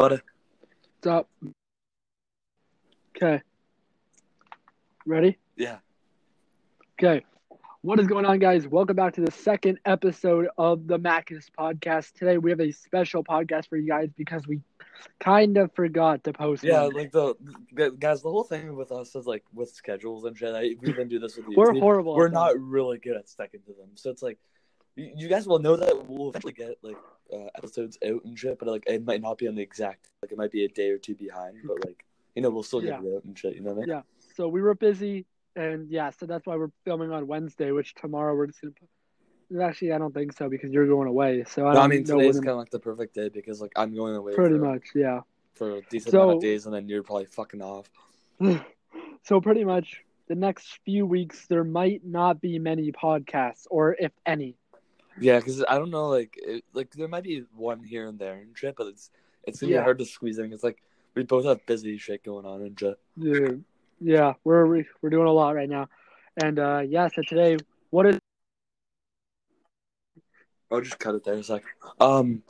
But Stop. Okay. Ready? yeah, Okay. What is going on, guys? Welcome back to the second episode of the Macus podcast. Today we have a special podcast for you guys because we kind of forgot to post. yeah, one. like the, the guys, the whole thing with us is like with schedules and shit. I, we even do this with you. we're horrible. We're not really good at sticking to them, so it's like you, guys will know that we'll eventually get like uh, episodes out and shit, but like it might not be on the exact. Like it might be a day or two behind, but like you know we'll still get it out and shit. You know what I mean? Yeah. So we were busy, and yeah, so that's why we're filming on Wednesday, which tomorrow we're just gonna. Put... Actually, I don't think so because you're going away. So I No, I mean know today's kind of like the perfect day because like I'm going away pretty for, much, yeah. for a decent So- amount of days, and then you're probably fucking off. so pretty much the next few weeks there might not be many podcasts, or if any. Yeah, because I don't know, like, it, like there might be one here and there and shit, but it's it's gonna Yeah. be hard to squeeze in. It's like we both have busy shit going on and shit. Yeah, yeah, we're we- we're doing a lot right now, and uh, yeah. So today, what is I'll just cut it there a sec. Um,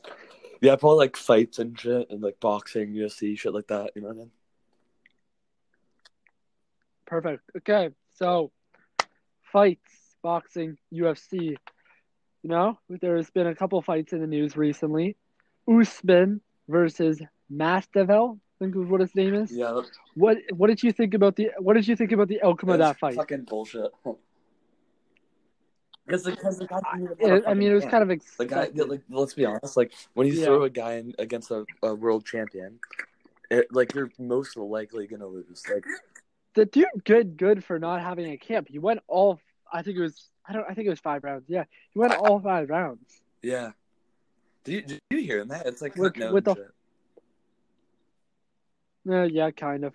yeah, probably like fights and shit, and like boxing, UFC, shit like that. You know what I mean? perfect? Okay, so fights, boxing, UFC. You know, there's been a couple fights in the news recently. Usman versus Masvidal, I think is what his name is. Yeah, What what did you think about the what did you think about the outcome of that fight? fucking bullshit. Because the, 'cause the guy I, I mean, it was fucking kind of The guy, like, let's be honest. Like, when you Yeah. throw a guy in against a, a world champion, it, like you're most likely gonna lose. Like, the dude good good for not having a camp. He went all I think it was I don't I think it was five rounds. Yeah. He went all five rounds. yeah. Did you, did you hear that? It's like With- with the-. Uh, yeah, kind of.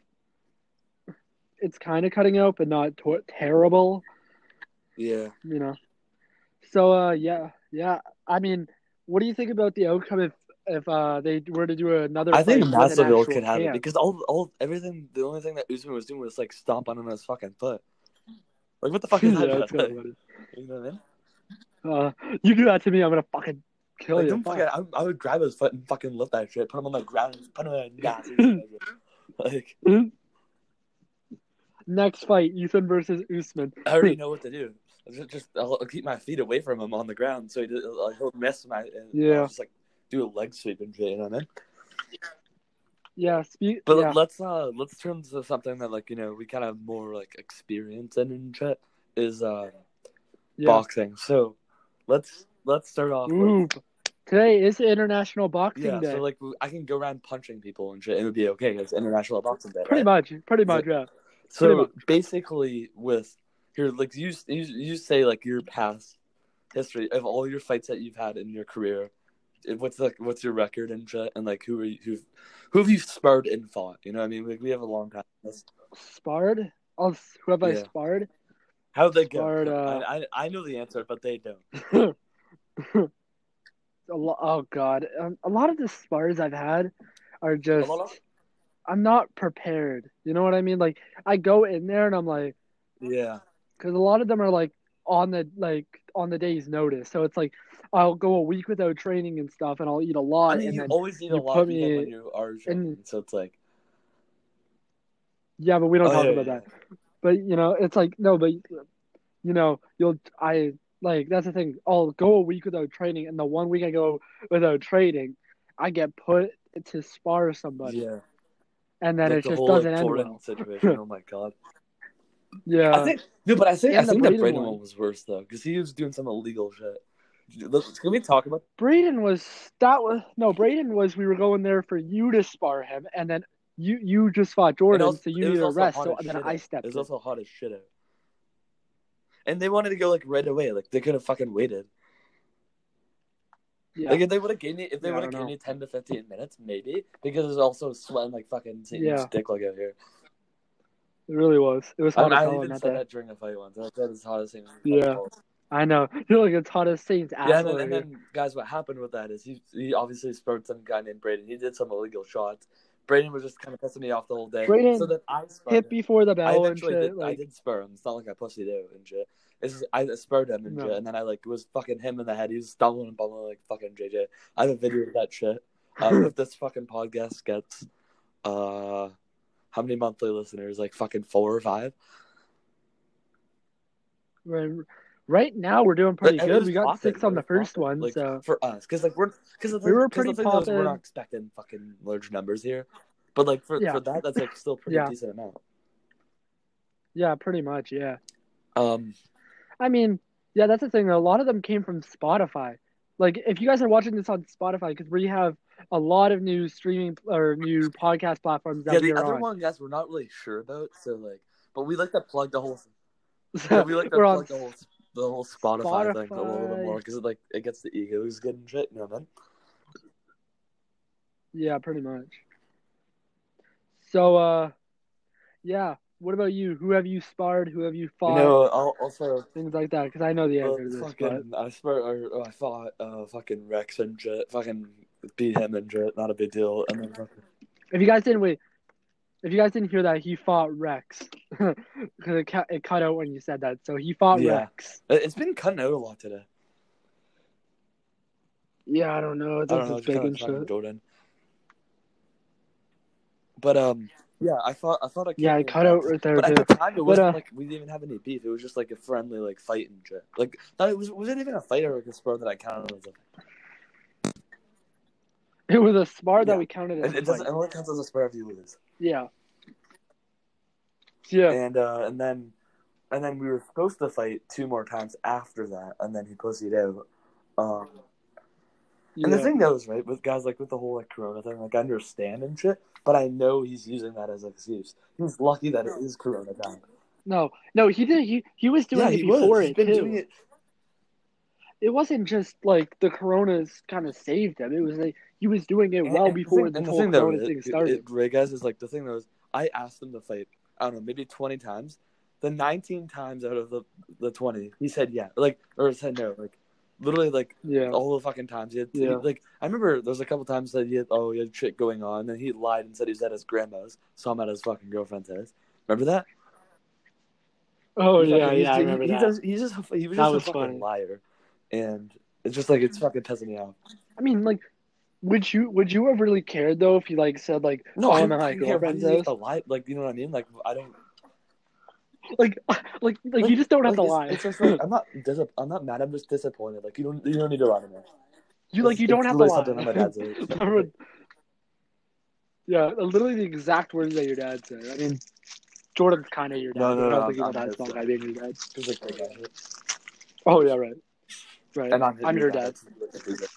It's kind of cutting out, but not terrible, Yeah. you know. So uh yeah, yeah. I mean, what do you think about the outcome if if uh they were to do another I think fight with an Masvidal actual could have it because all all everything. The only thing that Usman was doing was like stomping on his fucking foot. Like what the fuck is yeah, that? you know what I mean? Uh, you do that to me, I'm gonna fucking kill Like, you. don't Fuck. fucking, I, I would grab his foot and fucking lift that shit, put him on the ground, and put him in a Like Next fight, Ethan versus Usman. I already know what to do. Just, just I'll, I'll keep my feet away from him on the ground, so he he'll miss my. Yeah. I'll just like do a leg sweep and shit. You know what I mean? Yeah, speak. But yeah. let's uh let's turn to something that like you know we kind of more like experience in and shit is uh yeah. boxing. So let's let's start off with today is International Boxing yeah. Day. So like I can go around punching people and shit. It would be okay. It's International Boxing Day. pretty right? much, pretty much, yeah. pretty So much. basically, with here, like you, you, you say like your past history of all your fights that you've had in your career. What's like what's your record and shit, and like who are you, who who have you sparred and fought? You know, what I mean, like we have a long time. Sparred? Oh, who have I Yeah. sparred? How'd they go? Uh, I, I I know the answer, but they don't. a lo- oh god, um, a lot of the spars I've had are just of- I'm not prepared. You know what I mean? Like I go in there and I'm like, Yeah, because a lot of them are like on the like on the day's notice, so it's like I'll go a week without training and stuff, and I'll eat a lot, I mean, and you always need a lot me when you are training, so it's like yeah, but we don't oh, talk yeah, about yeah. that. But you know, it's like no, but you know, you'll I like that's the thing. I'll go a week without training, and the one week I go without training, I get put to spar somebody, Yeah, and then Like it the just doesn't like, end well. situation. Oh my god. Yeah, I think no, but I think I And the think the Braden one. one was worse though because he was doing some illegal shit. Let's, can we talk about? Braden was that was no Braden was we were going there for you to spar him, and then you you just fought Jordan, also- so you need a rest. So then I stepped It was in. also hot as shit out. And they wanted to go like right away. Like they could have fucking waited. Yeah, Like if they would have gave me if they Yeah, would have given me ten to fifteen minutes, maybe because it's also sweating like fucking Satan's Yeah. dick like out here. It really was. It was I, hot as I hell on even said day. that during a fight once. I said it's hot as Yeah. I know. You're like it's hot as Saints Yeah, and then, and then guys, what happened with that is he he obviously spurred some guy named Braden. He did some illegal shots. Braden was just kind of pissing me off the whole day. Braden so that I hit him. before the bell and shit. did. I did spur him. It's not like I pussied out and shit. It's just, I spurred him and No. shit, and then I like was fucking him in the head. He was stumbling and bumbling like fucking JJ. I have a video of that shit. um, if this fucking podcast gets uh how many monthly listeners? Like fucking four or five. Right, right now we're doing pretty But good. We got six on the first one, like, so for us, because like we're because We were pretty we're not expecting fucking large numbers here, but like for Yeah. for that, that's like still pretty Yeah. decent amount. yeah, pretty much, yeah. Um, I mean, yeah, that's the thing. A lot of them came from Spotify. Like, if you guys are watching this on Spotify, because we have a lot of new streaming or new podcast platforms that yeah, the other on. one, guys, we're not really sure about. So like, but we like to plug the whole. So Yeah, we like to plug on the whole the whole Spotify, thing a little bit more because it like it gets the egos good and shit. You know what I mean? Yeah, pretty much. So, uh, yeah. What about you? Who have you sparred? Who have you You fought? know, also Things like that. Because I know the uh, answer to this. But I sparred. or, or I fought uh fucking Rex and shit. Fucking beat him and. Not a big deal. And then if you guys didn't wait, if you guys didn't hear that, he fought Rex. Because it, cut- it cut out when you said that. So he fought Yeah. Rex. It- it's been cutting out a lot today. Yeah, I don't know. I It's, don't know. it's It's big and shit. Jordan. But um, yeah, I thought I thought I Yeah, it cut out right there. But at the time, it wasn't uh, like we didn't even have any beef. It was just like a friendly like fight and shit. Like it was was it even a fight or like a spur that I counted as a It was a spar that we counted as It, a it doesn't. It only counts as a spur if you lose. Yeah. Yeah. And uh, and then and then we were supposed to fight two more times after that, and then he pussied out. Um, and the thing though is right with guys like with the whole like Corona thing, like I understand and shit, but I know he's using that as an excuse. He's lucky that it is Corona time. No, no, he did. He he was doing yeah, it before was. it He's been too. doing it. It wasn't just like the coronas kind of saved him. It was like he was doing it well And- and before thing- the and whole thing though, corona it- thing started. It, guys, is like the thing that was I asked him to fight. I don't know, maybe twenty times. The nineteen times out of the the twenty, he said yeah, like or said no, like literally like yeah. all the fucking times. He had, he- Yeah. like I remember there was a couple times that he had oh he had shit going on, and he lied and said he was at his grandma's, saw him at his fucking girlfriend's house. Remember that? Oh yeah, fucking- yeah, I remember he, that. He, does, he's just he was That just was a fucking funny. liar, and it's just like it's fucking pissing me off. I mean, like, would you would you have really cared though if he like said like, No, oh, I I'm don't at my fucking girlfriend's do you have house? to lie? Like you know what I mean? Like I don't. Like, like, like, you just don't have like, to it's- lie. It's just like, I'm not. Dis- I'm not mad. I'm just disappointed. Like you don't. You don't need to lie to me. you like you don't have to lie. something that my dad said. Yeah, literally the exact words that your dad said. I mean, Jordan's kind of your dad. No, no, I don't no, think he's I'm that his small dad. guy being your dad. Like, Oh yeah, right, right. and your dad. That's-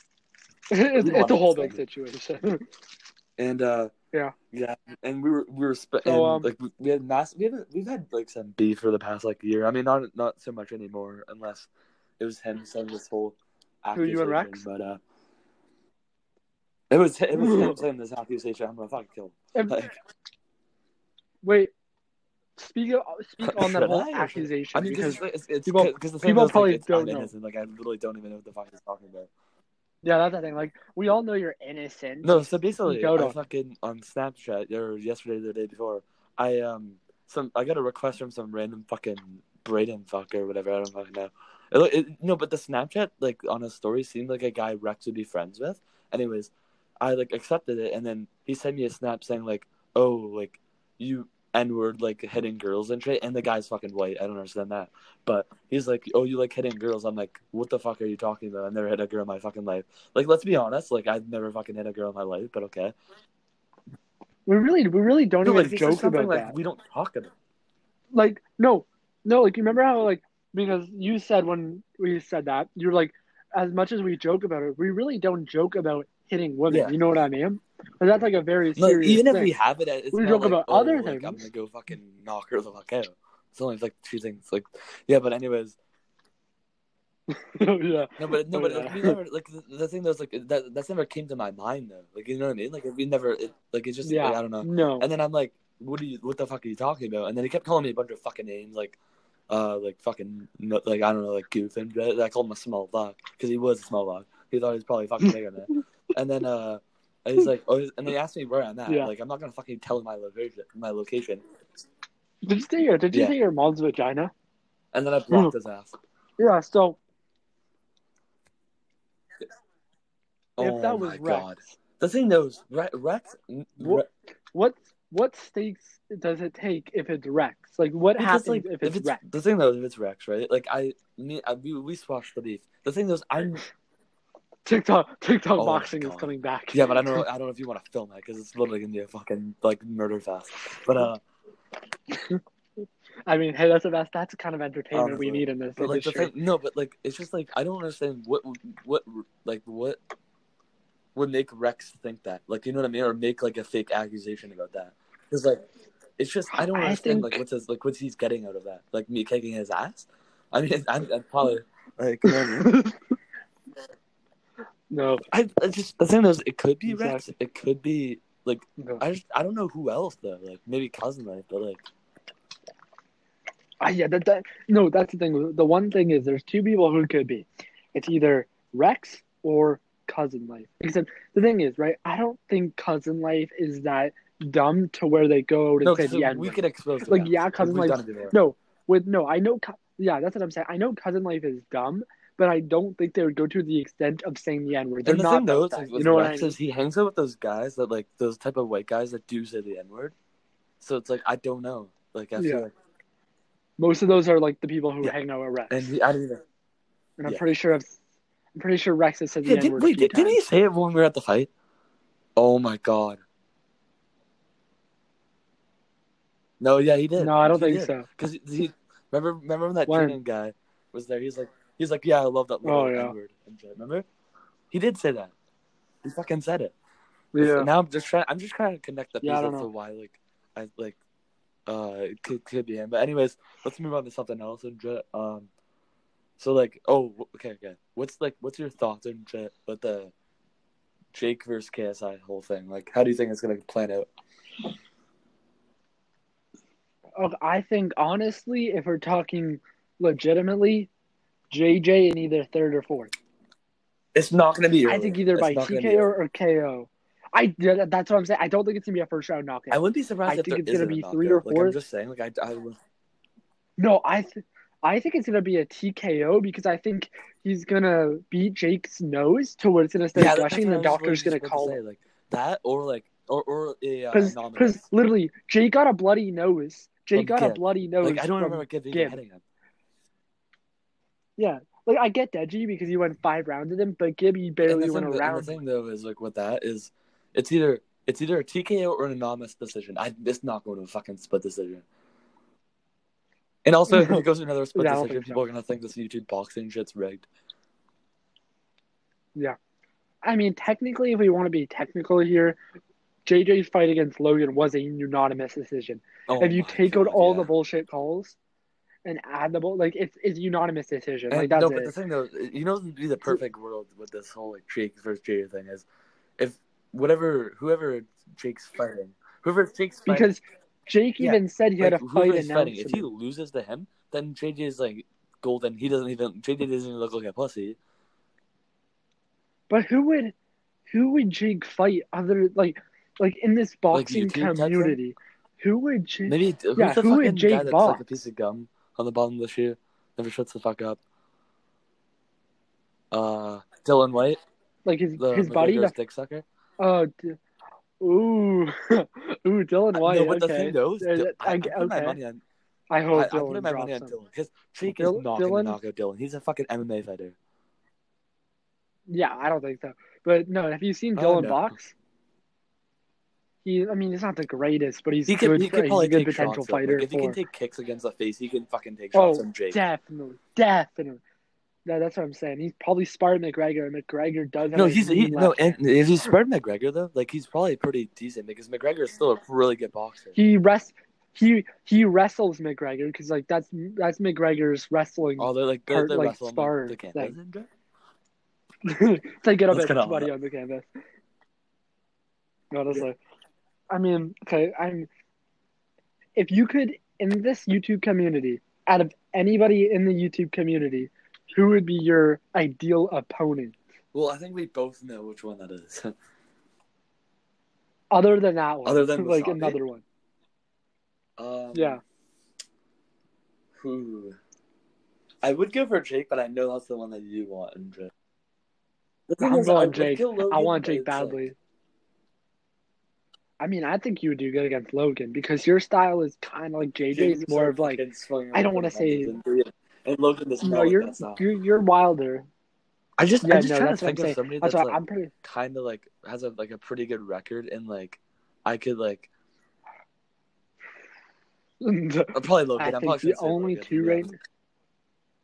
it's, it's a whole big situation. And uh, Yeah. yeah. And we were we were sp- So, and, um, like we- had mass. We haven't. We've had like some beef for the past like year. I mean, not not so much anymore, unless it was him saying this whole. Who, you and Rex? But uh, it was it was him saying this accusation. I'm gonna fucking kill him. Like, wait, speak speak on that whole I accusation I mean, because it's, it's, people- cause the people probably like, don't know. innocent. Like I literally don't even know what the fuck he's talking about. yeah, that's the thing. Like we all know you're innocent. No, so basically, I on. fucking on Snapchat or yesterday, or the day before, I um some I got a request from some random fucking Braden fucker or whatever. I don't fucking know. It, it, no, but the Snapchat like on his story seemed like a guy Rex would be friends with. Anyways, I like accepted it, and then he sent me a snap saying like, "Oh, like you n word like hitting girls and shit," and the guy's fucking white. I don't understand that, but he's like, "Oh, you like hitting girls?" I'm like, "What the fuck are you talking about? I've never hit a girl in my fucking life." Like, let's be honest. Like, I've never fucking hit a girl in my life, but okay. we really, we really don't No, even like, joke about like that. we don't talk about. It. Like no no like you remember how like because you said when we said that you're like as much as we joke about it we really don't joke about hitting women Yeah. you know what i mean but that's like a very serious even if we have it, it's We joke like, about oh, other like, I'm gonna go fucking knock her the fuck out. It's only like two things. Like, yeah, but anyways, yeah no, but no, Oh, but yeah. like, we never like the, the thing that's like that that's never came to my mind though. Like, you know what I mean? Like, we never it, like it's just yeah like, I don't know. no And then I'm like, what are you? What the fuck are you talking about? And then he kept calling me a bunch of fucking names, like, uh, like fucking, no- like I don't know, like goof and. I called him a small dog because he was a small dog. He thought he was probably fucking bigger than that. And then uh, he's like, oh, and they asked me where I'm at. Yeah. Like, I'm not gonna fucking tell him my location. My location. did you say your did you Yeah. say your mom's vagina And then I blocked his ass. yeah so Oh if that was my Rex, god. The thing though is Re- Rex. What- What what stakes does it take if it's Rex? Like what Because, happens like, if it's, Rex? the thing though, if it's Rex, right? Like I, me, I, we, we squashed the beef. The thing though I'm TikTok TikTok Oh boxing is coming back. yeah, but I don't know, I don't know if you want to film that because it's literally gonna be a fucking like murder fest. But uh, I mean, hey, that's the best. That's the kind of entertainment we need in this but like thing, no, but like it's just like I don't understand what what like what would make Rex think that, like you know what I mean, or make like a fake accusation about that. Because like it's just I don't I understand think- like what's his like what's he's getting out of that, like me kicking his ass. I mean, I'm, I'm probably like. you know what I mean? No, I, I just the thing is, it could be Rex. It could be like no. I just I don't know who else though. Like maybe cousin life, but like Ah, yeah, that, that no, that's the thing. The one thing is, there's two people who it could be. It's either Rex or Cousin Life. Except the thing is, right? I don't think Cousin Life is that dumb to where they go to and no, say 'cause the N we could expose. the Like, yeah, cousin life- done it before. No, with no, I know. Yeah, that's what I'm saying. I know Cousin Life is dumb, but I don't think they would go to the extent of saying the N word. They're the not thing though, that it's bad, like you know what I Rex mean? is he hangs out with those guys that like those type of white guys that do say the N word. So it's like I don't know. Like I Yeah. feel like, Most of those are like the people who Yeah. hang out with Rex, and he, I don't even. and I'm yeah. pretty sure. I've, I'm pretty sure Rex has said the Yeah, N did, word. wait, did, didn't he say it when we were at the fight? Oh my god. No, yeah, he did. No, I don't He think did. so. Because he remember remember when that? Keenan guy was there? He's like he's like, yeah, I love that little Oh, yeah. N word. Remember? He did say that. He fucking said it. Yeah. Now I'm just trying. I'm just trying to connect the Yeah, pieces don't to why like I like uh it could could be him. But anyways, let's move on to something else and. Um, so like oh okay okay. What's like what's your thoughts on with the Jake versus KSI whole thing? Like, how do you think it's gonna plan out? I think honestly, if we're talking legitimately, JJ in either third or fourth. It's not gonna be. I think either It's by TKO or, KO. I that's what I'm saying. I don't think it's gonna be a first round knockout. I wouldn't be surprised I if think there it's gonna be three or Like, four. I'm just saying. Like I, I would- No, I th- I think it's gonna be a TKO because I think he's gonna beat Jake's nose to where it's gonna start yeah, that's gushing. and the doctor's gonna to call say, like that or like or or uh, because literally Jake got a bloody nose. Jake got a bloody nose. Like I don't remember Gib even hitting him. Yeah, like I get Deji because he went five rounds with him, but Gibby barely went thing, that- and around. the thing though is like with that is it's either it's either a TKO or an unanimous decision. I it's not going to a fucking split decision. And also, if it goes to another split Yeah, decision, think so. people are gonna think this YouTube boxing shit's rigged. Yeah, I mean, technically, if we want to be technical here, JJ's fight against Logan was a unanimous decision. Oh if you take out all yeah. the bullshit calls and add the bull, like it's it's a unanimous decision. And like that's no, but the thing though, you know, be the perfect world with this whole like Jake versus Jay thing is, if whatever whoever Jake's fighting, whoever Jake's fighting, Because Jake Yeah, even said he had like, a fight fighting, if he loses to him, then JJ is like golden. He doesn't even JJ doesn't even look like a pussy. But who would who would Jake fight other like like in this boxing thing? community? Who would Jake? Maybe who's Yeah, the who would fucking Jake guy that's like a box? piece of gum on the bottom of the shoe, never shuts the fuck up. Uh, Dylan White, Like his the his? McGregor's The, dick sucker. oh, d- ooh, ooh, Dylan White. no, but the okay. thing though, Uh, I, I, I okay. put my money on. I I, hope I Dylan put my money on him. Dylan because Jake Dil- is not Dylan- gonna knock out Dylan. He's a fucking MMA fighter. Yeah, I don't think so. But no, have you seen Oh, Dylan no. box? He, I mean, he's not the greatest, but he's He good. could, he for- could he's a good take potential shots. fighter Like, if he for. can take kicks against the face, he can fucking take oh, shots on Jake. definitely, definitely. No, that's what I'm saying. He's probably sparred McGregor, and McGregor does. Have No, a he's he, no, left and hand. if he's sparred McGregor though, like he's probably pretty decent because McGregor is still a really good boxer. he rest. He he wrestles McGregor because like that's that's McGregor's wrestling. Oh, they're like they're, Part, they're like, wrestling spar the, the thing. and get up Let's get on on the canvas. Honestly, I mean, okay, I'm. If you could in this YouTube community, out of anybody in the YouTube community, who would be your ideal opponent? Well, I think we both know which one that is. Other than that one, Other than like Wasabi? another one. um, Yeah. Who? I would go for Jake, but I know that's the one that you want. And. I'm going Jake. I want Jake it's, like, badly. I mean, I think you would do good against Logan because your style is kind of like JJ's, more of like I don't wanna say- And Logan does no, not. you're That's not. you're you're wilder. I just, Yeah, I just no, trying to that's what I'm think of saying. somebody That's that's like I'm pretty. kind of like has a like a pretty good record and like I could like uh, probably Logan. I I'm think probably the only Logan, two yeah. right,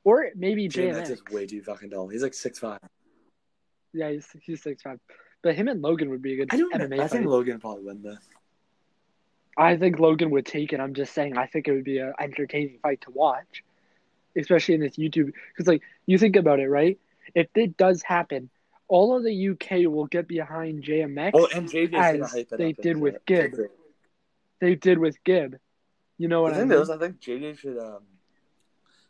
or maybe JMX JMX. is way too fucking tall. He's like six five. Yeah, he's he's six five. But him and Logan would be a good I don't. MMA know. I think. Logan probably win this. I think Logan would take it. I'm just saying, I think it would be an entertaining fight to watch, especially in this YouTube. Because, like, you think about it, right? If it does happen, all of the UK will get behind JMX. Well, and JJ's it they did with shit. Gibb. they did with Gibb. You know what The I mean? is, I think JJ should. um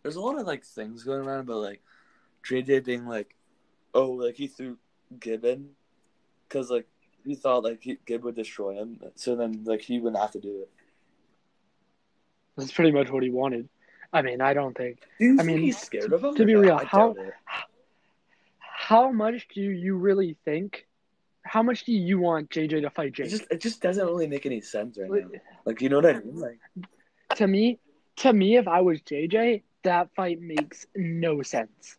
There's a lot of like things going around about like JJ being like, oh, like he threw Gibbon because like he thought like he, Gibb would destroy him, so then like he wouldn't have to do it. That's pretty much what he wanted. I mean, I don't think. Do I mean, he's scared of him? to be real, how- How much do you really think? How much do you want JJ to fight It Jake? just it just doesn't really make any sense right now. Like you know what I mean? Like to me, to me, if I was JJ, that fight makes no sense.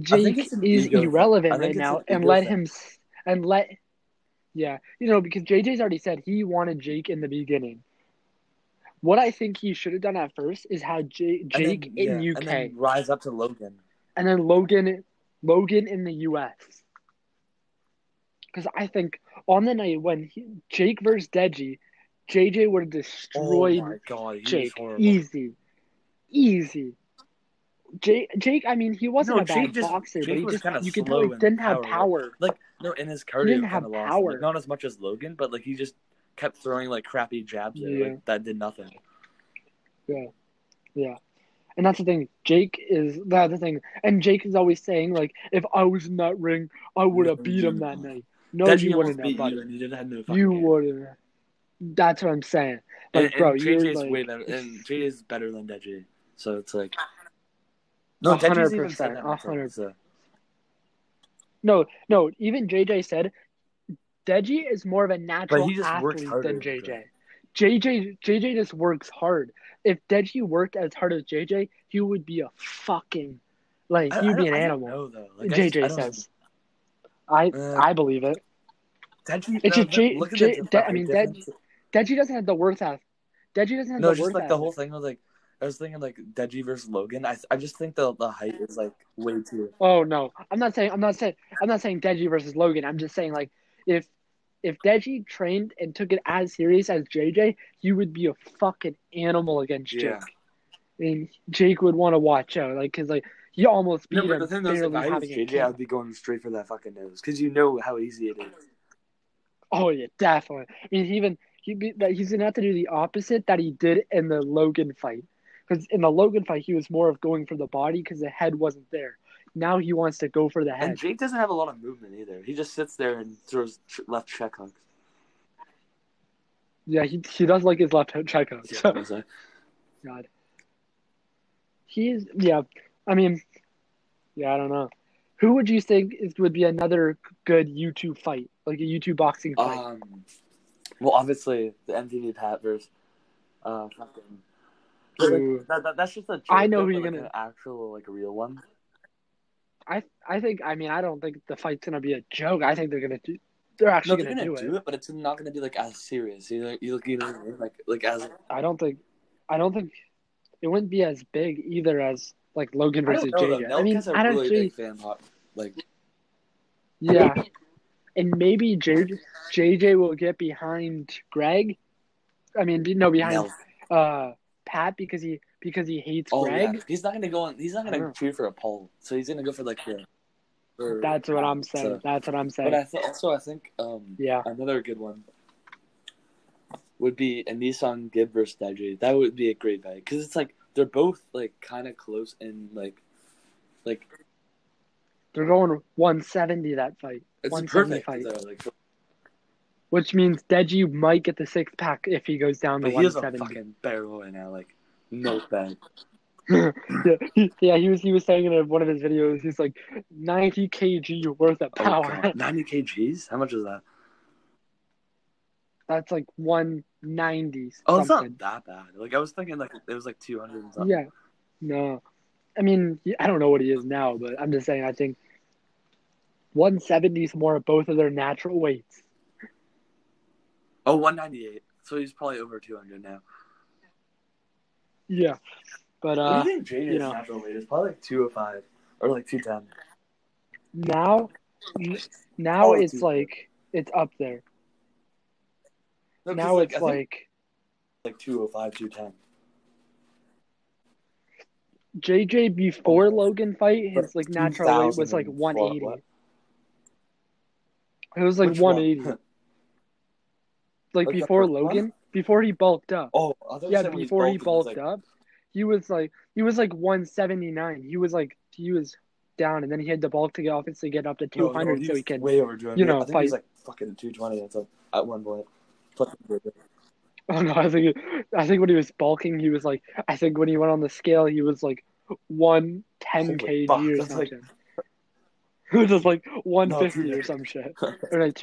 Jake is irrelevant right now, and let him and let, yeah, you know, because JJ's already said he wanted Jake in the beginning. What I think he should have done at first is have J- Jake then- in yeah, UK, rise up to Logan. and then Logan, Logan in the US. Because I think on the night when he, Jake versus Deji, JJ would have destroyed oh god, Jake easy, easy. Jake, Jake. I mean, he wasn't No, a bad just- boxer, Jake but he just you could tell he didn't have power. Like no, in his cardio, didn't kind have of lost. power. Like, not as much as Logan, but like he just kept throwing like crappy jabs there, Yeah. like that did nothing. Yeah, yeah, and that's the thing. Jake is that's the thing, and Jake is always saying like, if I was in that ring, I would have beat him that night. No, Deji you wouldn't have, beat buddy. you, didn't have no fucking You wouldn't. That's what I'm saying. And, Like, bro, and you're JJ's like, way better, and JJ's better than Deji. So it's like no, hundred Deji's even said percent, that a hundred so. No, no. Even JJ said, Deji is more of a natural he just athlete than JJ. JJ JJ just works hard. If Deji worked as hard as JJ, he would be a fucking like I- he'd I be an animal. know, though. Like, just- JJ I don't- says. I Uh, I believe it. Deji, It's no, just J- J- De- I mean, Dej- difference. Deji doesn't have the ethic. Deji doesn't have No, the just worth like the whole thing was like I was thinking like Deji versus Logan. I I just think the the height is like way too. Oh no, I'm not saying I'm not saying I'm not saying Deji versus Logan. I'm just saying like if if Deji trained and took it as serious as JJ, he would be a fucking animal against Yeah. Jake. I mean, Jake would want to watch out, like, cause like he almost beat No, but him the thing is, if I was having a JJ. I'd be going straight for that fucking nose because you know how easy it is. Oh yeah, definitely. I mean, even he be, that he's gonna have to do the opposite that he did in the Logan fight, because in the Logan fight he was more of going for the body because the head wasn't there. Now he wants to go for the head. And Jake doesn't have a lot of movement either. He just sits there and throws left check hooks. Yeah, he he does like his left check checkout. Yeah, So God, he's yeah. I mean, yeah, I don't know. Who would you think is would be another good YouTube fight, like a YouTube boxing fight? Um, well, obviously the MTV Pat versus uh fucking. But, that, that, that's just a joke. I know who you're but, like, gonna- an actual like a real one. I I think I mean I don't think the fight's gonna be a joke. I think they're gonna do. They're No, actually they're gonna, gonna do, do it. it, but it's not gonna be like as serious. You know, you look, you know, what I mean? like like as I don't think. I don't think it wouldn't be as big either as like Logan I versus don't know. JJ. I mean, Nelk has a I don't really see. big fan hot. Like Yeah, and maybe JJ, JJ will get behind Greg. I mean, be- no, behind Nelk. uh Pat because he because he hates Oh Greg. yeah, he's not gonna go on. He's not gonna cheer for a poll. So he's gonna go for like the. for- That's what I'm saying. So- That's what I'm saying. But I th- also I think um yeah, another good one would be AnEsonGib versus Deji. That would be a great fight because it's like they're both like kind of close and like like they're going 170 that fight, it's perfect. fight. Though, like, which means Deji might get the six pack if he goes down to but he a fucking barrel right now. Like no bad. yeah, he, yeah, he was he was saying in one of his videos, he's like 90 kg worth of Oh, power. 90 kgs. How much is that? That's like 190 Oh, it's not that bad. Like I was thinking, like it was like two hundred. Yeah. No. I mean, I don't know what he is now, but I'm just saying, I think 170 is more of both of their natural weights. Oh, 198. So he's probably over 200 now. Yeah. But what uh, do you think JJ's you know. natural weight is? Probably like 205 or like 210. now, now Oh, it's dude. like, it's up there. No, 'cause, Now like, it's I like, like 205, 210. JJ before Logan fight, his like natural weight was like 180. what? It was like Which one? 180. Like Like before first one? Logan, before he bulked up. Oh, I Yeah, said when he's before he bulked it's like, up, he was like he was like 179. He was like he was down, and then he had to bulk to get obviously get up to no, no, 200 so he can. way over 200. you know, I think fight. he's like fucking 220 at, at one point. Oh no, I think I think when he was bulking, he was like I think when he went on the scale, he was like 110 kg fuck, or that's like- something. It was just like 150 No, or some shit, or like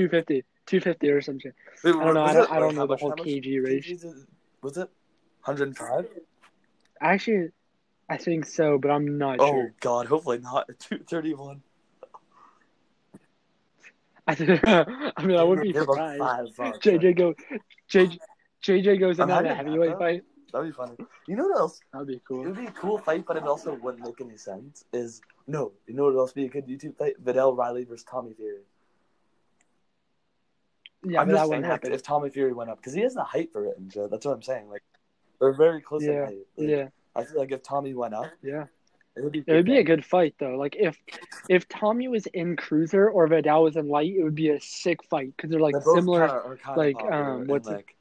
250, 250 or some shit. Wait, I don't know. I don't, it, I don't know the much- whole kg ratio. Was it 105? Actually, I think so, but I'm not Oh sure. god, hopefully not. 231. I, I mean, I wouldn't be surprised. five. JJ go, JJ, JJ goes I'm into the happy about heavyweight that. fight. That'd be funny. You know what else? That'd be cool. It'd be a cool fight, but it also wouldn't make any sense. Is no, you know what else would be a good YouTube fight? Viddal Riley versus Tommy Fury. Yeah, I'm just that saying wouldn't like, happen. if Tommy Fury went up because he has the height for it and shit. That's what I'm saying. Like they're very close in Yeah, height. Like, Yeah, I feel like if Tommy went up, yeah. it would be. It would be a good fight though. Like if if Tommy was in cruiser or Viddal was in light, it would be a sick fight because they're like They're similar. kinda- kinda like, um, and, what's it- like?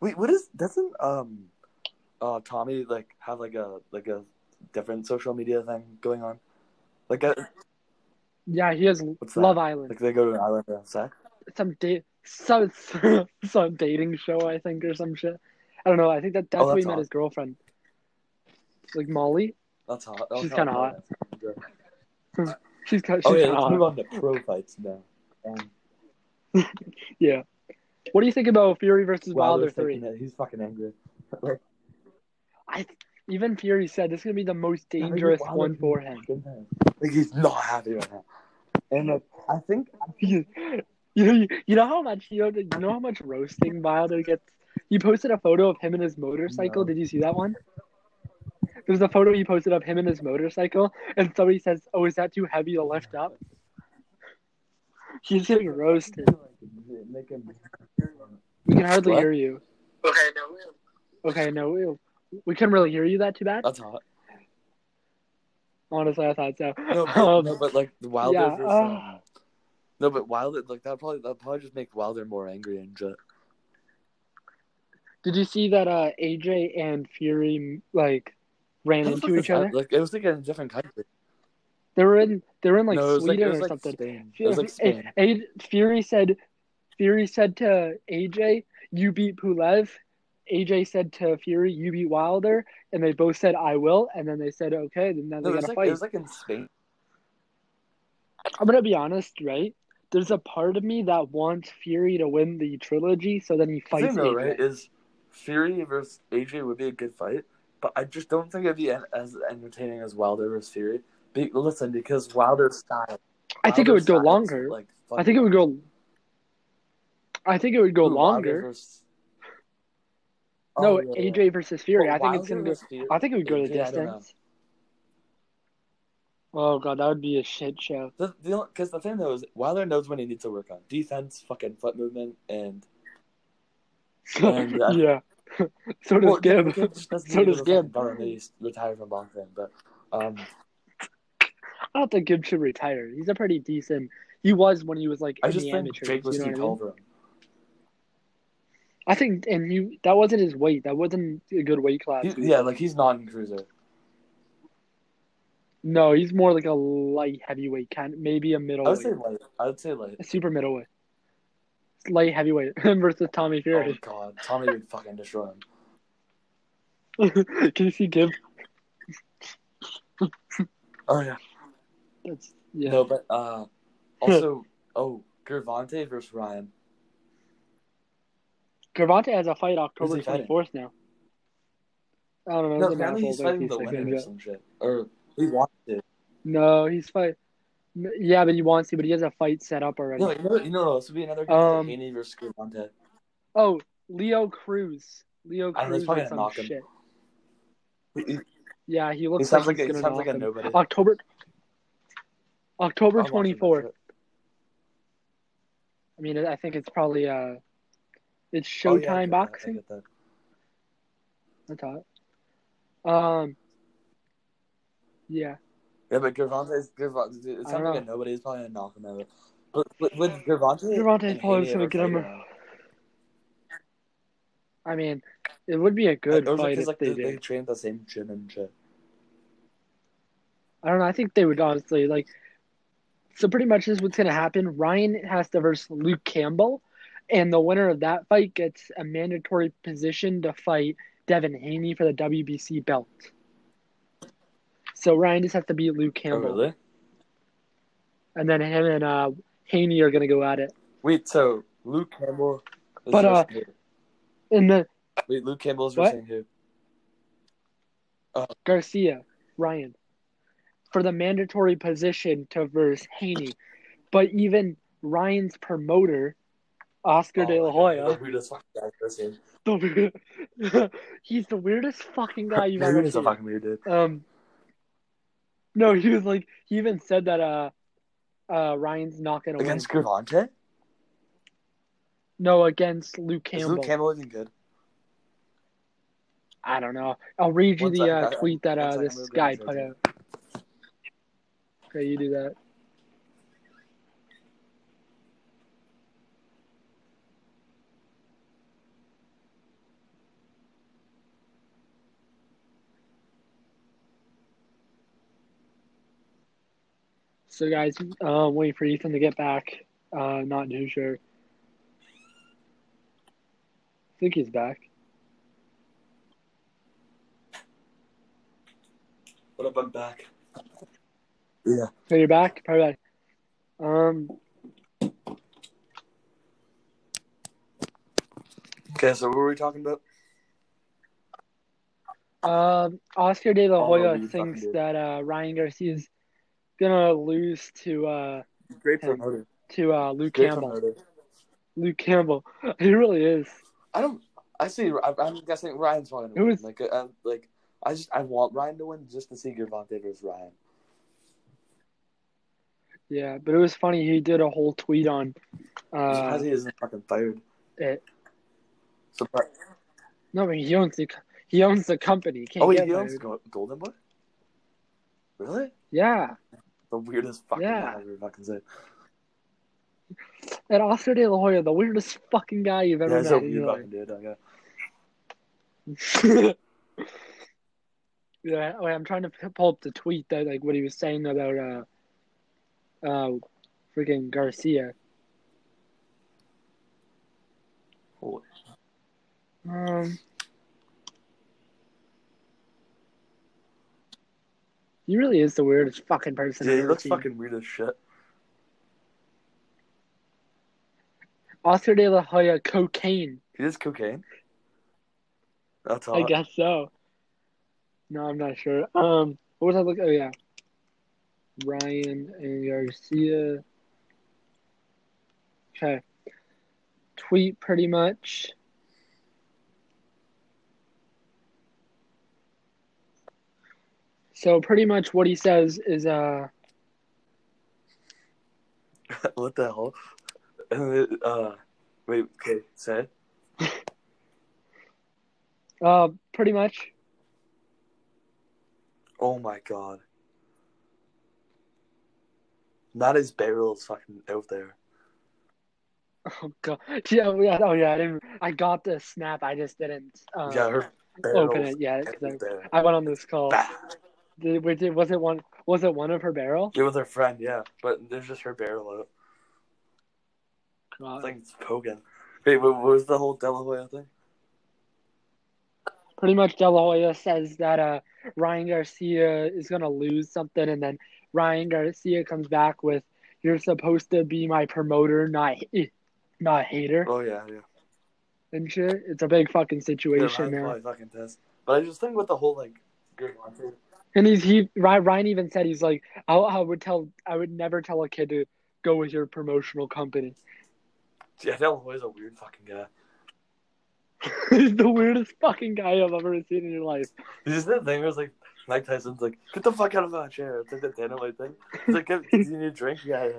Wait, what is doesn't um, uh, Tommy like have like a like a different social media thing going on? Like a, Yeah, he has? Love Island, like they go to an island to have sex. Some date, some some dating show I think or some shit. I don't know. I think that that's Oh, where he that's met his girlfriend, like Molly. That's hot. That's She's kinda I hot. that. She's kind. Oh She's yeah, let's hot. move on to pro fights now. Um, Yeah. What do you think about Fury versus Wilder Wilder's three? He's fucking angry. I even Fury said this is gonna be the most dangerous Wilder one for him. Like he's not happy right now. And like, I think you know, you know how much you know, you know how much roasting Wilder gets. He posted a photo of him and his motorcycle. No. Did you see that one? There's a photo he posted of him and his motorcycle, and somebody says, "Oh, is that too heavy to lift up?" He's getting roasted. We can hardly What? hear you. Okay, no. Okay, no, we, we couldn't really hear you that too bad. That's hot. Honestly, I thought so. No, but, Um, no, but like the Wilder yeah, versus. uh, no, but Wilder like that probably that probably just make Wilder more angry and shit. Did you see that uh, AJ and Fury like ran How the fuck into each other? Like it was like in a different country. They were in they were in like no, like, Sweden was or like something. Spain. Was like Fury, Spain. A- A- Fury said, Fury said to AJ, "You beat Pulev." AJ said to Fury, "You beat Wilder," and they both said, "I will." And then they said, "Okay, then No, they was gotta like fight." it was like in Spain. I'm gonna be honest, right? There's a part of me that wants Fury to win the trilogy, so then he fights thing though, right, is Fury versus AJ would be a good fight, but I just don't think it'd be as entertaining as Wilder versus Fury. Be- listen, because Wilder's style. I think it would go longer. Like, I think it would go. I think it would go Ooh, longer. versus- No, Oh, yeah, yeah. AJ versus Fury. Well, I think it's gonna go. Fury- I think it would go the AJ, know. distance. Oh god, that would be a shit show. The because the, thing though is Wilder knows when he needs to work on defense, fucking foot movement, and And, uh, yeah. so does well, Gib. just doesn't So does fucking Gib. bum, retired from boxing, but um, I don't think Gibb should retire. He's a pretty decent. He was when he was like I in just the think amateurs. Jake was you know too tall for him. I think, and he that wasn't his weight. That wasn't a good weight class. He, yeah, like he's not in cruiser. No, he's more like a light heavyweight kind, maybe a I would say light. I would say light. a super middleweight, light heavyweight versus Tommy Fury. Oh god, Tommy would fucking destroy him. Can you see Gibb? Oh yeah. That's yeah. No, but uh, also, oh, Gervonta versus Ryan. Gervonta has a fight October he 24th now. I don't know. No, apparently he's fighting the winner or some shit. Or he wants to. No, he's fight. Yeah, but he wants to, but he has a fight set up already. No, you know, you know, this would be another game Um, like Haney versus Gervonta. Oh, Leo Cruz. Leo I don't know, Cruz probably or gonna some knock him. shit. He, he- Yeah, he he looks sounds like like, he's a, he sounds like a nobody. October October twenty fourth. I mean, I think it's probably uh, it's Oh, Showtime yeah, I get that, I boxing. I thought. Um. Yeah, Yeah, but Gervonta is Gervonta. It sounds like a nobody. is probably gonna knock him out. But with, with Gervonta, Gervonta and probably Haney gonna get him I mean, it would be a good is fight if like they they, they did. train at the same gym and shit. I don't know. I think they would honestly like. So pretty much this is what's gonna happen. Ryan has to versus Luke Campbell, and the winner of that fight gets a mandatory position to fight Devin Haney for the WBC belt. So Ryan just has to beat Luke Oh, Campbell, really? and then him and uh, Haney are gonna go at it. Wait, so Luke Campbell. Is But, uh, And then wait, Luke Campbell is what? versus who? Garcia, Ryan, for the mandatory position to verse Haney, but even Ryan's promoter, Oscar De La Oh, Hoya. Who does fucking guy person? The- he's the weirdest fucking guy you've ever seen. fucking weird dude? Um, no, he was like, he even said that uh, uh, Ryan's not gonna Against win. Gervonta? No, against Luke Is Campbell. Luke Campbell even good? I don't know. I'll read you One the second, uh, tweet that uh, this guy put out. Okay, you do that. So, guys, um, waiting for Ethan to get back. Uh, not too sure. I think he's back. What up? I'm back. Yeah. So you're back? Probably back. Um, Okay, so what were we talking about? Um, Oscar De La Oh, Hoya you thinks that uh, Ryan Garcia is gonna lose to uh, Great promoter. to uh, Luke Great Campbell. promoter. Luke Campbell, he really is. I don't. I see. I, I'm guessing Ryan's probably gonna win. is- Like, uh, like I just I want Ryan to win just to see Gervonta versus Ryan. Yeah, but it was funny. He did a whole tweet on. Uh, Surprised he isn't fucking fired. it. Surprise. No, but he owns the he owns the company. He Can't Oh he owns. Golden Boy. Really? Yeah, The weirdest fucking Yeah. guy I've ever fucking said. and Oscar De La Hoya, the weirdest fucking guy you've ever Yeah, met. weird your fucking dude. Okay. yeah, wait, I'm trying to pull up the tweet that like what he was saying about uh, uh, freaking Garcia. Holy. Um, he really is the weirdest fucking person Yeah, I've he looks seen. fucking weird as shit. Oscar De La Hoya, cocaine. He does cocaine. That's all. I guess so. No, I'm not sure. Um, what was I looking? Oh yeah, Ryan and Garcia. Okay. Tweet pretty much. So pretty much what he says is uh what the hell? Uh, wait, okay, say. it. uh pretty much Oh my god. Not his barrel is fucking out there. oh god yeah yeah oh yeah I didn't I got the snap I just didn't uh, yeah, her open it yet. I, I went on this call. Bah. Did, did, was it one? Was it one of her barrel? It was her friend, yeah, but there's just her barrel out. Uh, I think it's poking. Wait, what was the whole De La Hoya thing? pretty much De La Hoya says that uh, Ryan Garcia is gonna lose something, and then Ryan Garcia comes back with, "You're supposed to be my promoter, not not hater." Oh yeah, yeah. and shit. It's a big fucking situation now. probably fucking pissed. But I just think with the whole like Montour, And he's he Ryan even said he's like I, I would tell I would never tell a kid to go with your promotional company. yeah, that was a weird fucking guy. he's the weirdest fucking guy I've ever seen in your life. This Is the thing where it's like Mike Tyson's like, get the fuck out of my chair. It's like the dynamite thing. It's like, "Give- do you need a drink? Yeah,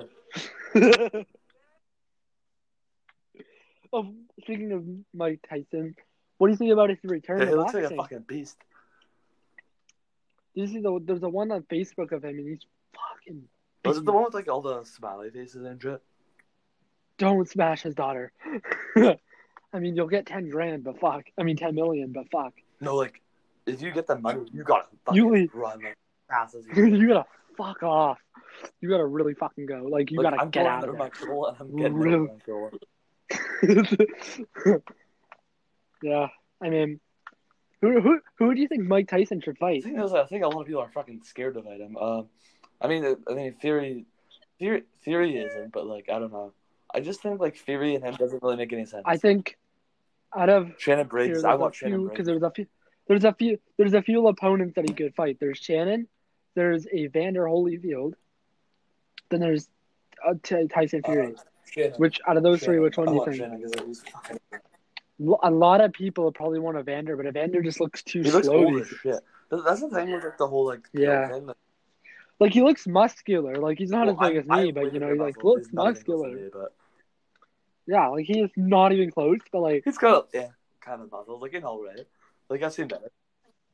yeah. oh, speaking of Mike Tyson, what do you think about his return Yeah, he looks like a fucking beast. You see the there's a one on Facebook of him and he's fucking oh, Was it the one with like all the smiley faces and shit? don't smash his daughter. I mean, you'll get ten grand, but fuck. I mean, ten million, but fuck. No, like, if you get the money, you gotta fucking You leave. run like fast as you can. you gotta fuck off. You gotta really fucking go. Like you Like, gotta I'm get out of my control and I'm getting Really? under my control. yeah, I mean, who who who do you think Mike Tyson should fight? I think there's, I think a lot of people are fucking scared to fight him. Um, I mean, I mean, Fury, Fury, Fury isn't, but like, I don't know. I just think like Fury and him doesn't really make any sense. I think out of Shannon Briggs, I a want Shannon because there's a few there's a few there's a few opponents that he could fight. There's Shannon, there's Evander Holyfield, then there's uh, Tyson Fury. Uh, Shannon. which out of those three, which one I do you think? Shannon 'cause he's fucking- A lot of people probably want Evander, but Evander just looks too He looks slow. old these as shit. That's the thing with like, the whole like Yeah. thing. Like, Like he looks muscular. Like he's not well, as big as me, I'm but you know, he like looks He's not even muscular. muscle, but Yeah, like he is not even close. But like he's got yeah, kind of muscles. Like in all right. Like I've seen better.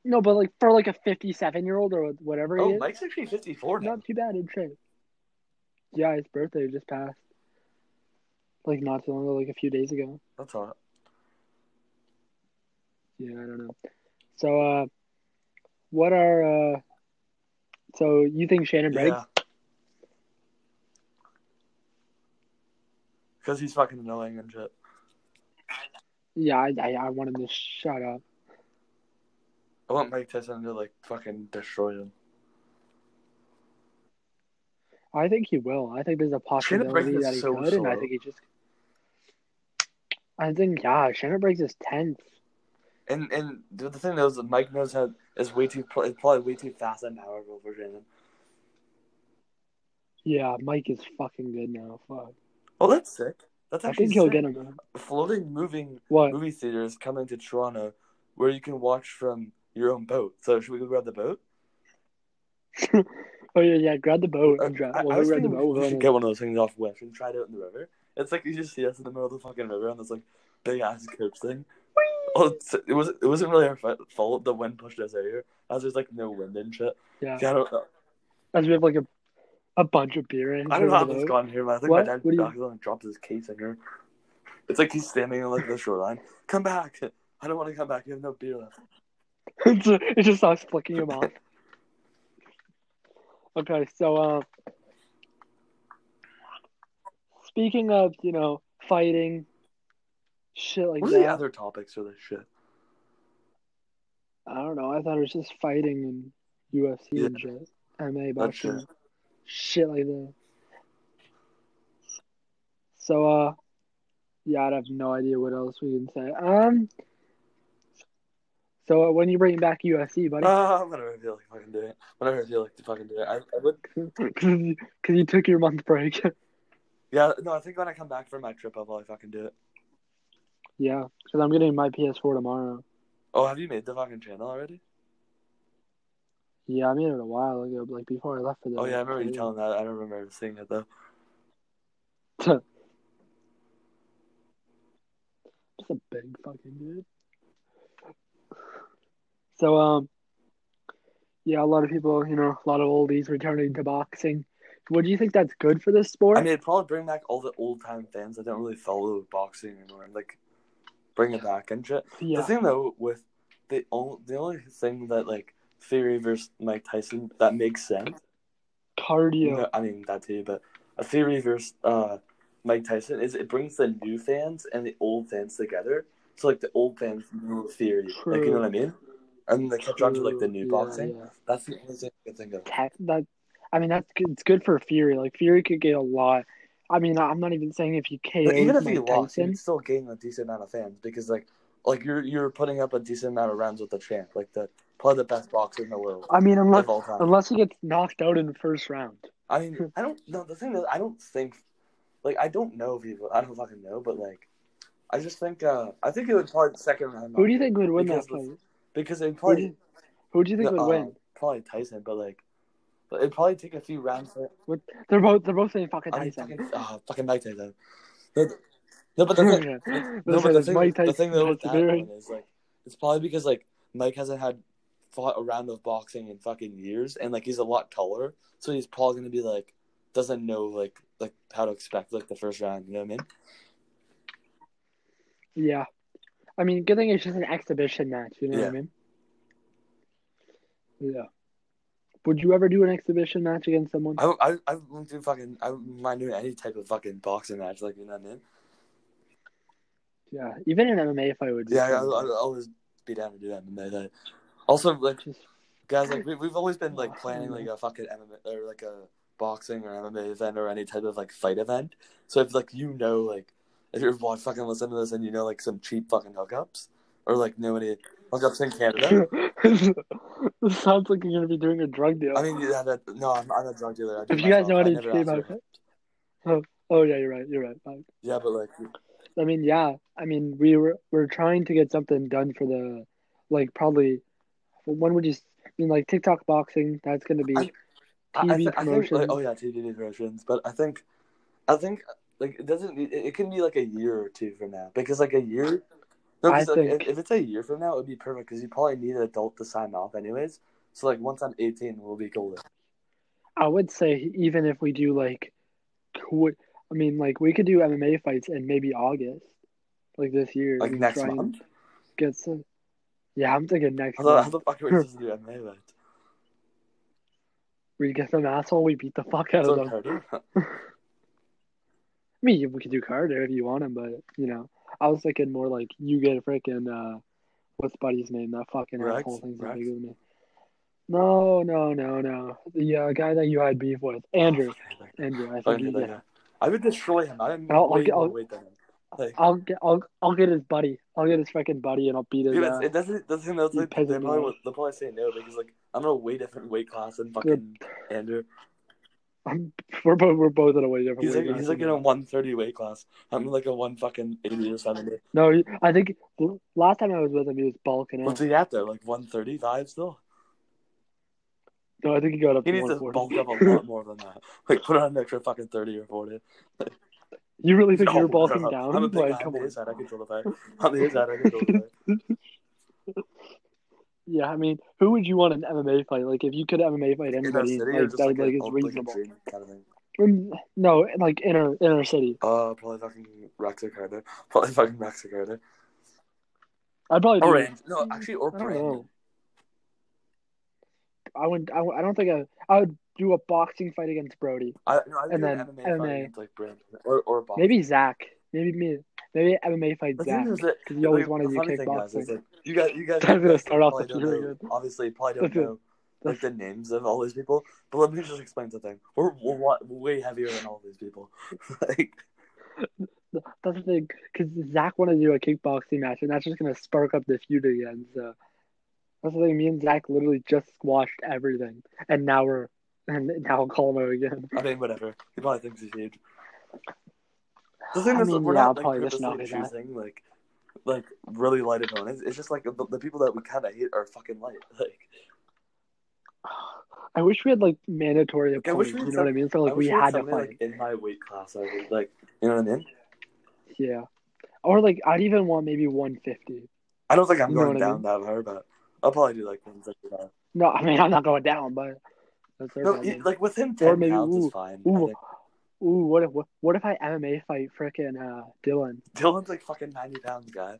no, but like for like a fifty-seven-year-old or whatever Oh, is, Mike's actually 54 now. not too bad in shape. Yeah, his birthday just passed. Like not too long ago, like a few days ago. That's all. right. Yeah, I don't know. So, uh, what are uh, so you think Shannon Briggs? Yeah. Because he's fucking annoying and shit. Yeah, I, I, I want him to shut up. I want Mike Tyson to like fucking destroy him. I think he will. I think there's a possibility that he so could, and I think he just. I think yeah, Shannon Briggs is tenth. And and the thing though is Mike knows how is way too is probably way too fast and powerful for Shannon. Yeah, Mike is fucking good now. Fuck. Oh, that's sick. That's actually I think he'll sick. get him. floating moving What? movie theaters coming to Toronto where you can watch from your own boat. So should we go grab the boat? Oh yeah, yeah. Grab the boat drive. I, I was grab the boat. We'll we should get one of those things off West and try it out in the river. It's like you just see us in the middle of the fucking river on this like big ass coach thing. Oh, it was it wasn't really our fault. The wind pushed us out here. As there's like no wind and shit. yeah. Yeah, I don't know. As we have like a a bunch of beer in. I don't know how this got here, but I think What? my dad What you- dropped his case in here. It's like he's standing on like the shoreline. Come back. I don't want to come back. You have no beer left. it just starts flicking him off. Okay, so uh, speaking of you know fighting, shit like What are the other topics for this shit? I don't know. I thought it was just fighting and UFC Yeah. and shit, MMA, boxing, shit. shit like that. So uh, yeah, I have no idea what else we can say. Um, so uh, when you bring back UFC, buddy? Uh, whenever I feel like fucking do it. Whenever I feel like to fucking do it. I, I would. Because you, 'cause you took your month break. Yeah, no, I think when I come back from my trip, I'll probably fucking do it. Yeah, because I'm getting my PS4 tomorrow. Oh, have you made the fucking channel already? Yeah, I made it a while ago, like before I left for the. Oh yeah, I remember you telling that. I don't remember seeing it though. Just a big fucking dude. So um, yeah, a lot of people, you know, a lot of oldies returning to boxing. What do you think that's good for this sport? I mean, it'd probably bring back all the old time fans that don't really follow boxing anymore, like bring it back and shit. yeah, The thing though, with the only the only thing that like Fury versus Mike Tyson that makes sense. cardio. No, I mean that too, but a Fury versus uh, Mike Tyson is it brings the new fans and the old fans together. So like the old fans know Fury, like you know what I mean, and they catch on to like the new Yeah, boxing. yeah. That's the only thing I can think of. Tech, that I mean, that's good. It's good for Fury. Like Fury could get a lot I mean, I'm not even saying if you KO Like, even if Mike he lost, he'd still gain a decent amount of fans because like like you're you're putting up a decent amount of rounds with the champ, like the probably the best boxer in the world I mean, unless unless he gets knocked out in the first round. I mean, I don't know. The thing is, I don't think, like, I don't know if he. I don't fucking know, but like, I just think. uh I think it would probably second round. Who do you think would win that fight? Because it'd Who do you, who do you think would uh, win? Probably Tyson, but like, but it'd probably take a few rounds for. They're both they're both saying fucking I mean, Tyson. fucking, uh, fucking Mike Tyson. No, no, but the thing, Yeah. no, but the thing, Mike the thing though with that Tyson, one is like, it's probably because like Mike hasn't had fought a round of boxing in fucking years, and like he's a lot taller, so he's probably gonna be like doesn't know like like how to expect like the first round. You know what I mean? Yeah. I mean, good thing it's just an exhibition match. You know what I mean? Yeah. Would you ever do an exhibition match against someone? I I I wouldn't do fucking I wouldn't mind doing any type of fucking boxing match. Like you know what I mean? Yeah. Even an MMA fight would. Yeah, I. I'll always be down to do MMA. Like, also, like Just- guys, like we, we've always been like planning like a fucking MMA or like a boxing or MMA event or any type of like fight event. So if like you know like if you're fucking listening to this and you know like some cheap fucking hookups or like know any hookups in Canada. this sounds like you're gonna be doing a drug deal. I mean, yeah, that, no, I'm, I'm a drug dealer. I if you guys know I any never cheap ask for hookups. it. Oh, oh yeah, you're right. You're right. Fine. Yeah, but like I mean, yeah. I mean, we were we're trying to get something done for the, like probably, when would you? I mean, like TikTok boxing. That's gonna be I- TV I, th- I think like, oh yeah, TV promotions. But I think, I think like it doesn't. It, it can be like a year or two from now because like a year. No, I 'cause, like, think- if, if it's a year from now, it would be perfect because you probably need an adult to sign off anyways. So like once I'm 18, we'll be golden. I would say even if we do like, I mean like we could do MMA fights in maybe August, like this year. Like next month. Get some. Yeah, I'm thinking next How the, how month. the fuck are we supposed to do MMA event? We get some asshole. We beat the fuck out of them. I mean, we could do Carter if you want him, but you know, I was thinking more like you get a freaking uh, what's Buddy's name? That fucking Rex? asshole thing's Rex? bigger than me. No, no, no, no. The uh, guy that you had beef with, Andrew. Andrew, I Oh, think. yeah. I would destroy him. I'm I'll- I'll I'll-. Like, I'll get, I'll, I'll get his buddy. I'll get his freaking buddy, and I'll beat his. Dude, Uh, it doesn't doesn't that's like they probably they'll probably say no because like I'm in a way different weight class than fucking Andrew. I'm, we're both we're both in a way different. He's weight like he's like in a 130 weight class. I'm like a one fucking 80 or 70. No, I think last time I was with him, he was bulking What's he at though? Like 135 still. No, I think he got up He to needs to bulk up a lot more than that. Like put on an extra fucking 30 or 40. You really think No, you're bulking no. down? I'm a big like, guy. come On the inside, I control the fight. On the inside, I control the fight. Yeah, I mean, who would you want an MMA fight? Like, if you could MMA fight anybody, like that, like, like, is reasonable. kind of thing. Mm, No, like inner inner city. Uh, probably fucking or Carter. Probably fucking or Carter. I'd probably do. Or Rand. No, actually, or I Brandon. I would. I, I don't think I. I would do a boxing fight against Brody. I, no, I And do an then MMA, MMA. fight against, like Brandon or or Bob. Maybe Zach. Maybe me. Maybe MMA fight Zach because you always like, wanted to do thing, guys, is kickboxing. that you guys, you guys, That's gonna start off the really know, good. obviously probably don't know like the names of all these people. But let me just explain something. We're, we're wa- way heavier than all these people. like, That's the thing, because Zach wanted to do a kickboxing match, and that's just gonna spark up the feud again. So that's the thing. Me and Zach literally just squashed everything, and now we're and now I'll call him out again. I mean, whatever. He probably thinks he's huge. The thing I is, mean, we're yeah, I'll not like probably just purposely knock his ass. choosing like like really light opponents. It's just like the, the people that we kind of hate are fucking light. Like, I wish we had like mandatory I wish opponents. we You know what I mean? So like wish we had had to fight. like in my weight class. I would like, you know what I mean? Yeah. Or like I'd even want maybe 150. I don't think I'm You going what I down that far, but I'll probably do like 165. Uh, no, I mean I'm not going down, but that's No, like with him, Or 10 maybe- pounds ooh, is fine. Ooh. Think. Ooh, what if what, what if I MMA fight frickin' uh, Dylan? Dylan's like fucking 90 pounds, guy.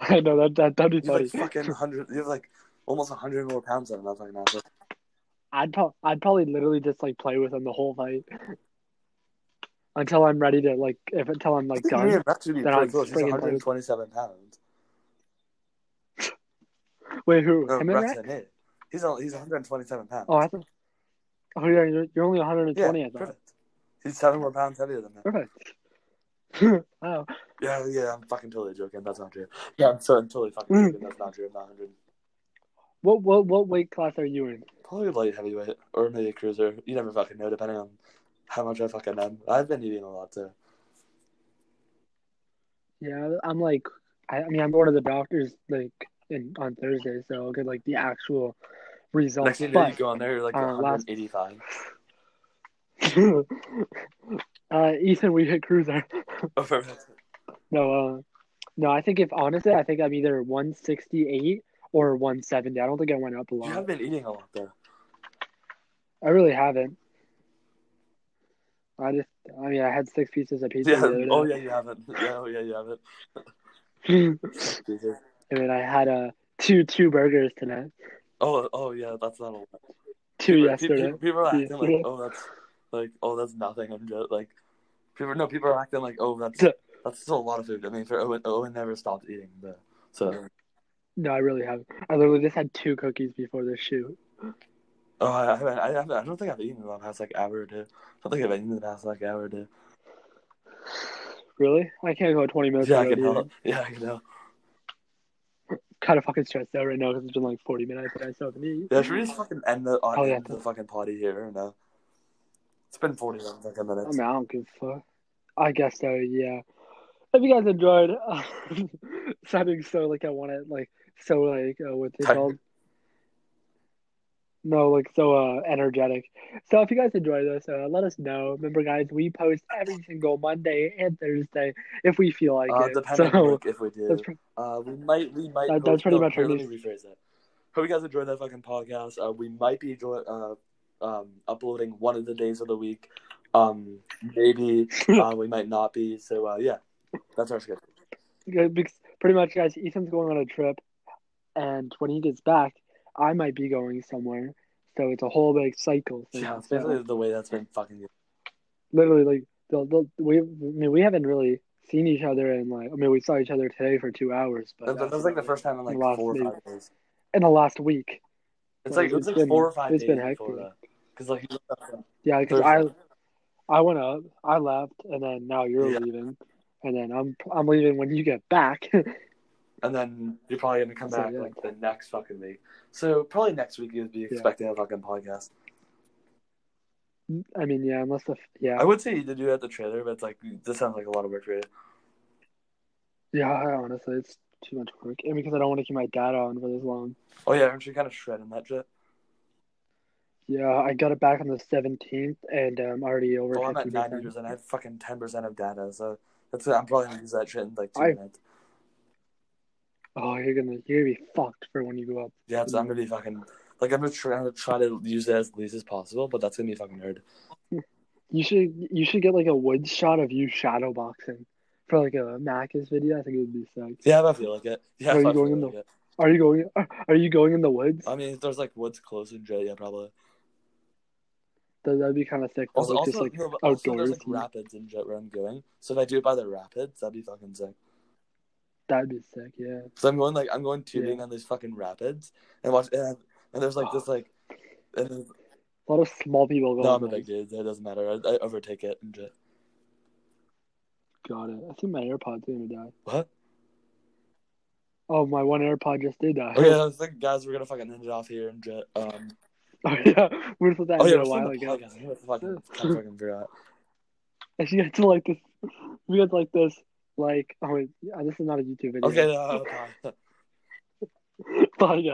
I know that that that'd be have funny. like fucking 100, you have like almost 100 more pounds than. That's fucking awesome. I'd pro- I'd probably literally just like play with him the whole fight until I'm ready to like if until I'm like think done. Rex would be Then pretty close. He's 127 pounds. Wait, who? No, him and Rex Rex? and me. He's, only, he's 127 pounds. Oh, I thought. Oh yeah, you're, you're only 120. yeah, I thought. perfect. He's seven more pounds heavier than me. Perfect. wow. Yeah, yeah, I'm fucking totally joking. That's not true. Yeah, I'm, so, I'm totally fucking Mm. joking. That's not true. I'm not 100. What what what weight class are you in? Probably light heavyweight or maybe a cruiser. You never fucking know, depending on how much I fucking am. I've been eating a lot too. Yeah, I'm like, I, I mean, I'm going to the doctor's like in on Thursday, so I'll get like the actual results. Next thing you go on there, you're like uh, last- 185. uh, Ethan, we hit cruiser. Oh. No, uh, no, I think if honestly, I think I'm either 168 or 170. I don't think I went up a lot. You have been eating a lot though. I really haven't. I just, I mean, I had six pieces of pizza. Yeah. the other day. Oh yeah, you haven't. Yeah. Oh yeah, you haven't. I mean, I had uh, two two burgers tonight. Oh, oh yeah, that's not a lot. Two People- yesterday. People, people are acting Yesterday. like, oh, that's like, oh, that's nothing. I'm just like, people. No, people are acting like, oh, that's that's still a lot of food. I mean, for Owen, Owen never stopped eating. But, so, No, I really haven't. I literally just had two cookies before this shoot. oh, I, I, haven't, I, I don't think I've eaten in the past like hour or two. I don't think I've eaten in the past like hour or two. Really? I can't go 20 minutes. Yeah, I can tell. Yeah, I can tell. Kind of fucking stressed out right now because it's been like 40 minutes and I still haven't eaten. Yeah, should we just fucking end the Oh, yeah. the fucking party here or no? It's been forty fucking I minutes. mean, I don't give a fuck. I guess so, yeah. If you guys enjoyed, uh, sounding so like I want it, like so like uh, what's it called? No, like so uh energetic. So if you guys enjoy this, uh, let us know. Remember, guys, we post every single Monday and Thursday if we feel like Uh, it. depending So if we do, uh, we might we might. That- that's pretty no, much Let me rephrase that. Hope you guys enjoyed that fucking podcast. Uh, we might be enjoy, uh, um, uploading one of the days of the week. Um, maybe uh, we might not be. So uh, yeah, that's our schedule. Yeah, because pretty much, guys, Ethan's going on a trip, and when he gets back, I might be going somewhere. So it's a whole big cycle. Thing. Yeah, it's So, basically the way that's been fucking. good. literally, like the, the, we, I mean, we haven't really seen each other in like, I mean, we saw each other today for two hours, but That, that was like the first time in like four or five days. in the last week. It's Like, like it was it's like been- four or five it's days been hectic. Because like he left on Yeah, because I, I went up, I left, and then now you're Yeah. leaving, and then I'm I'm leaving when you get back. and then you're probably gonna come So, back yeah. like the next fucking week. So probably next week you'd be expecting a fucking podcast. I mean, yeah, unless the yeah, I would say you did do it at the trailer, but it's like this sounds like a lot of work for you. yeah. Honestly, it's too much work, and because I don't want to keep my data on for this long. Oh yeah, aren't you kind of shredding that shit? Yeah, I got it back on the 17th, and um, I'm already over Oh, I'm at 50%. ninety percent. I have fucking ten percent of data, so that's I'm probably gonna use that shit in like two I- minutes. Oh, you're gonna you're gonna be fucked for when you go up. Yeah, so I'm gonna be fucking like I'm gonna try, I'm gonna try to use it as least as possible, but that's gonna be fucking hard. You should you should get like a wood shot of you shadow boxing for like a Mac's video. I think it would be sick. Yeah, I feel like it. Yeah, Are you going in the- it. Are you going? Are you going in the woods? I mean, if there's like woods close and shit, yeah, probably. That would be kind of sick. Also, like, also, just like no, also there's like rapids and shit where I'm going. So if I do it by the rapids, that'd be fucking sick. that'd be sick. Yeah. So I'm going like I'm going tubing on these fucking rapids and watch and, and there's like this like and A lot of small people going. no I'm a big dude. so It doesn't matter. I, I overtake it and shit. Got it. I think my AirPod's gonna die. What? Oh, my one AirPod just did die. Okay, I was thinking, guys, we're gonna fucking end it off here and shit. Um. Oh yeah, we were supposed to Oh yeah, it a while ago. podcast. I what the fucking I fucking forgot. If you guys like this, We you guys like this, like, oh wait, yeah, this is not a YouTube video. Okay, uh, bye. Bye, guys.